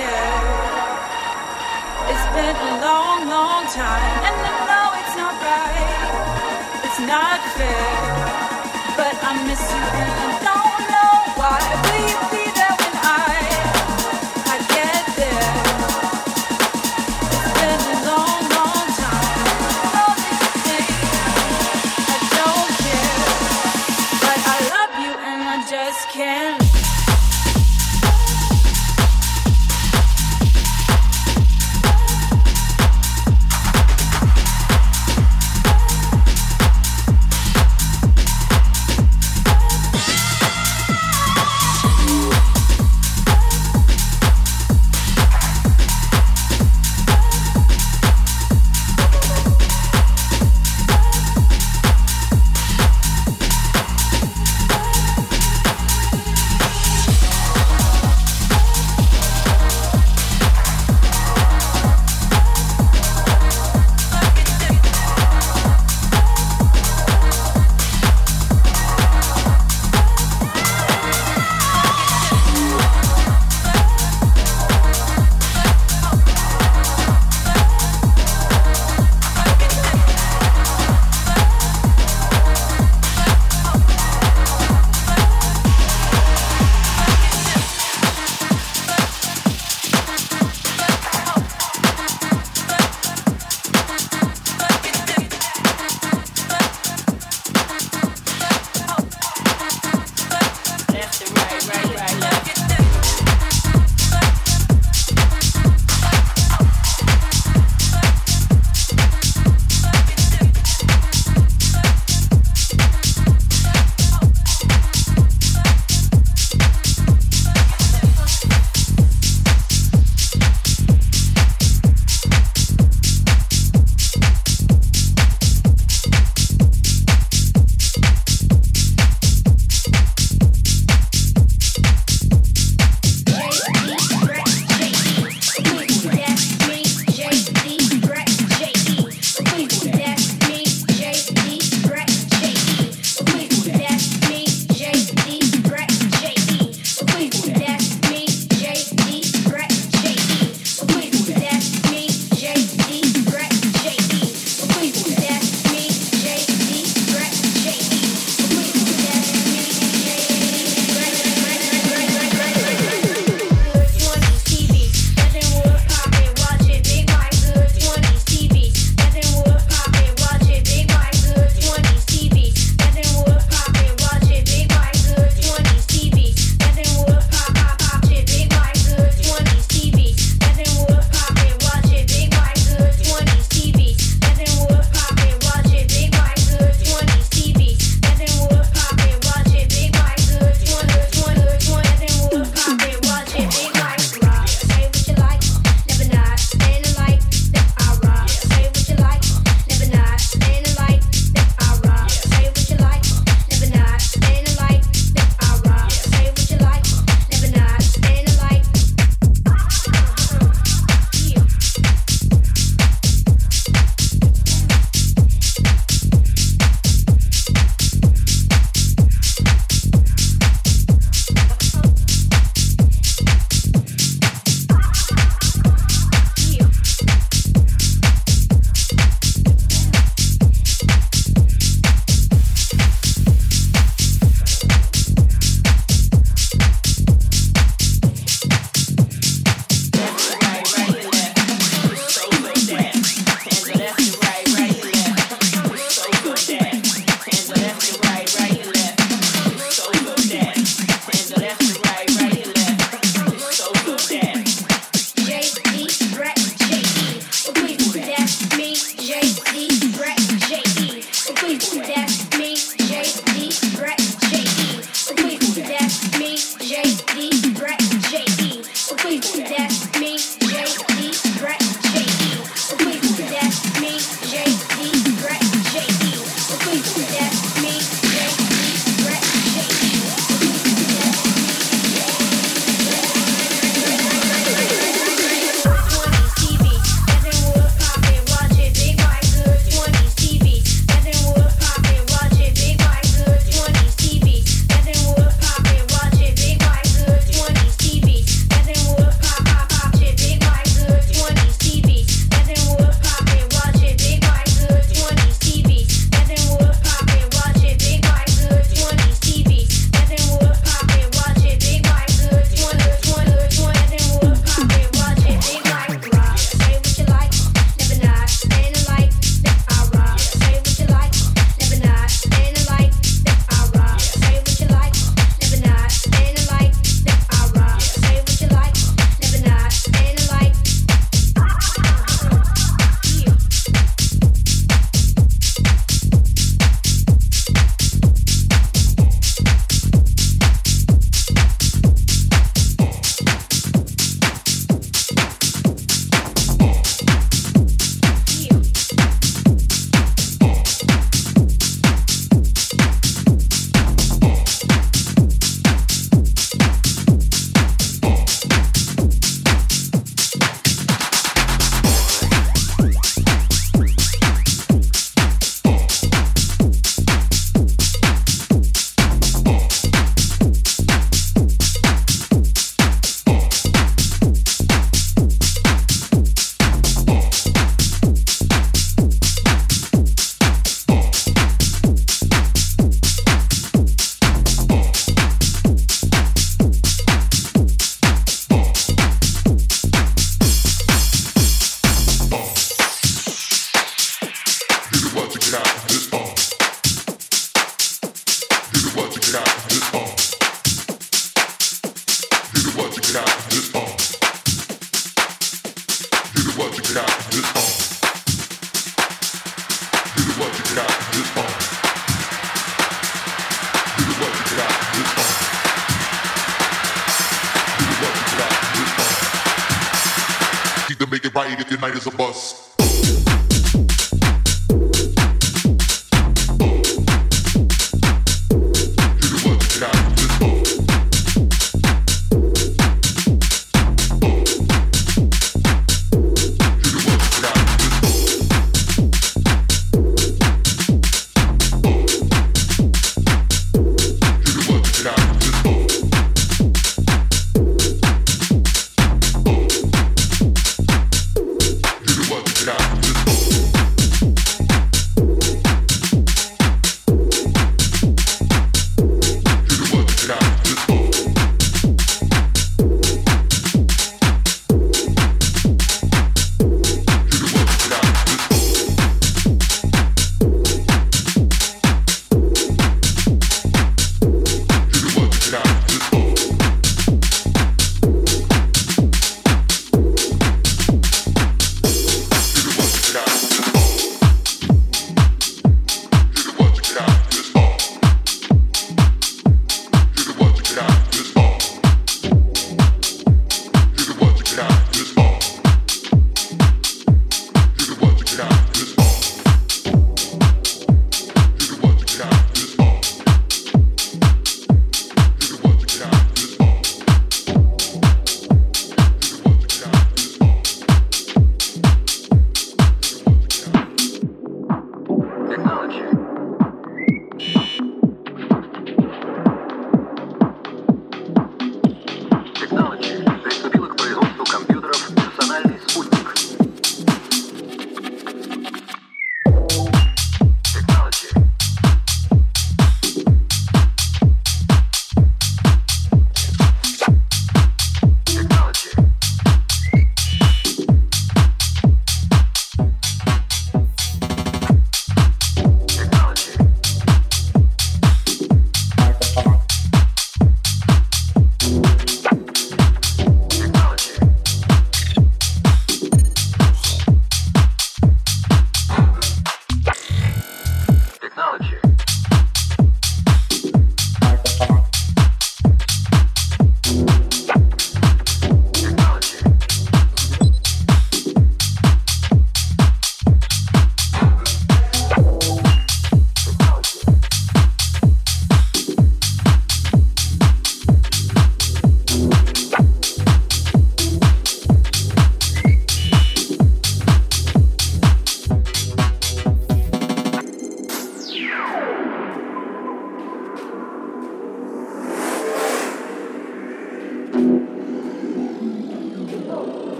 There. It's been a long, long time, and I know it's not right. It's not fair, but I miss you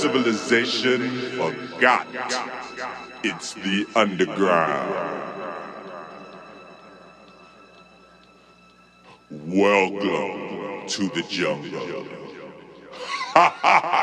civilization forgot. It's the underground. Welcome to the jungle. Ha ha ha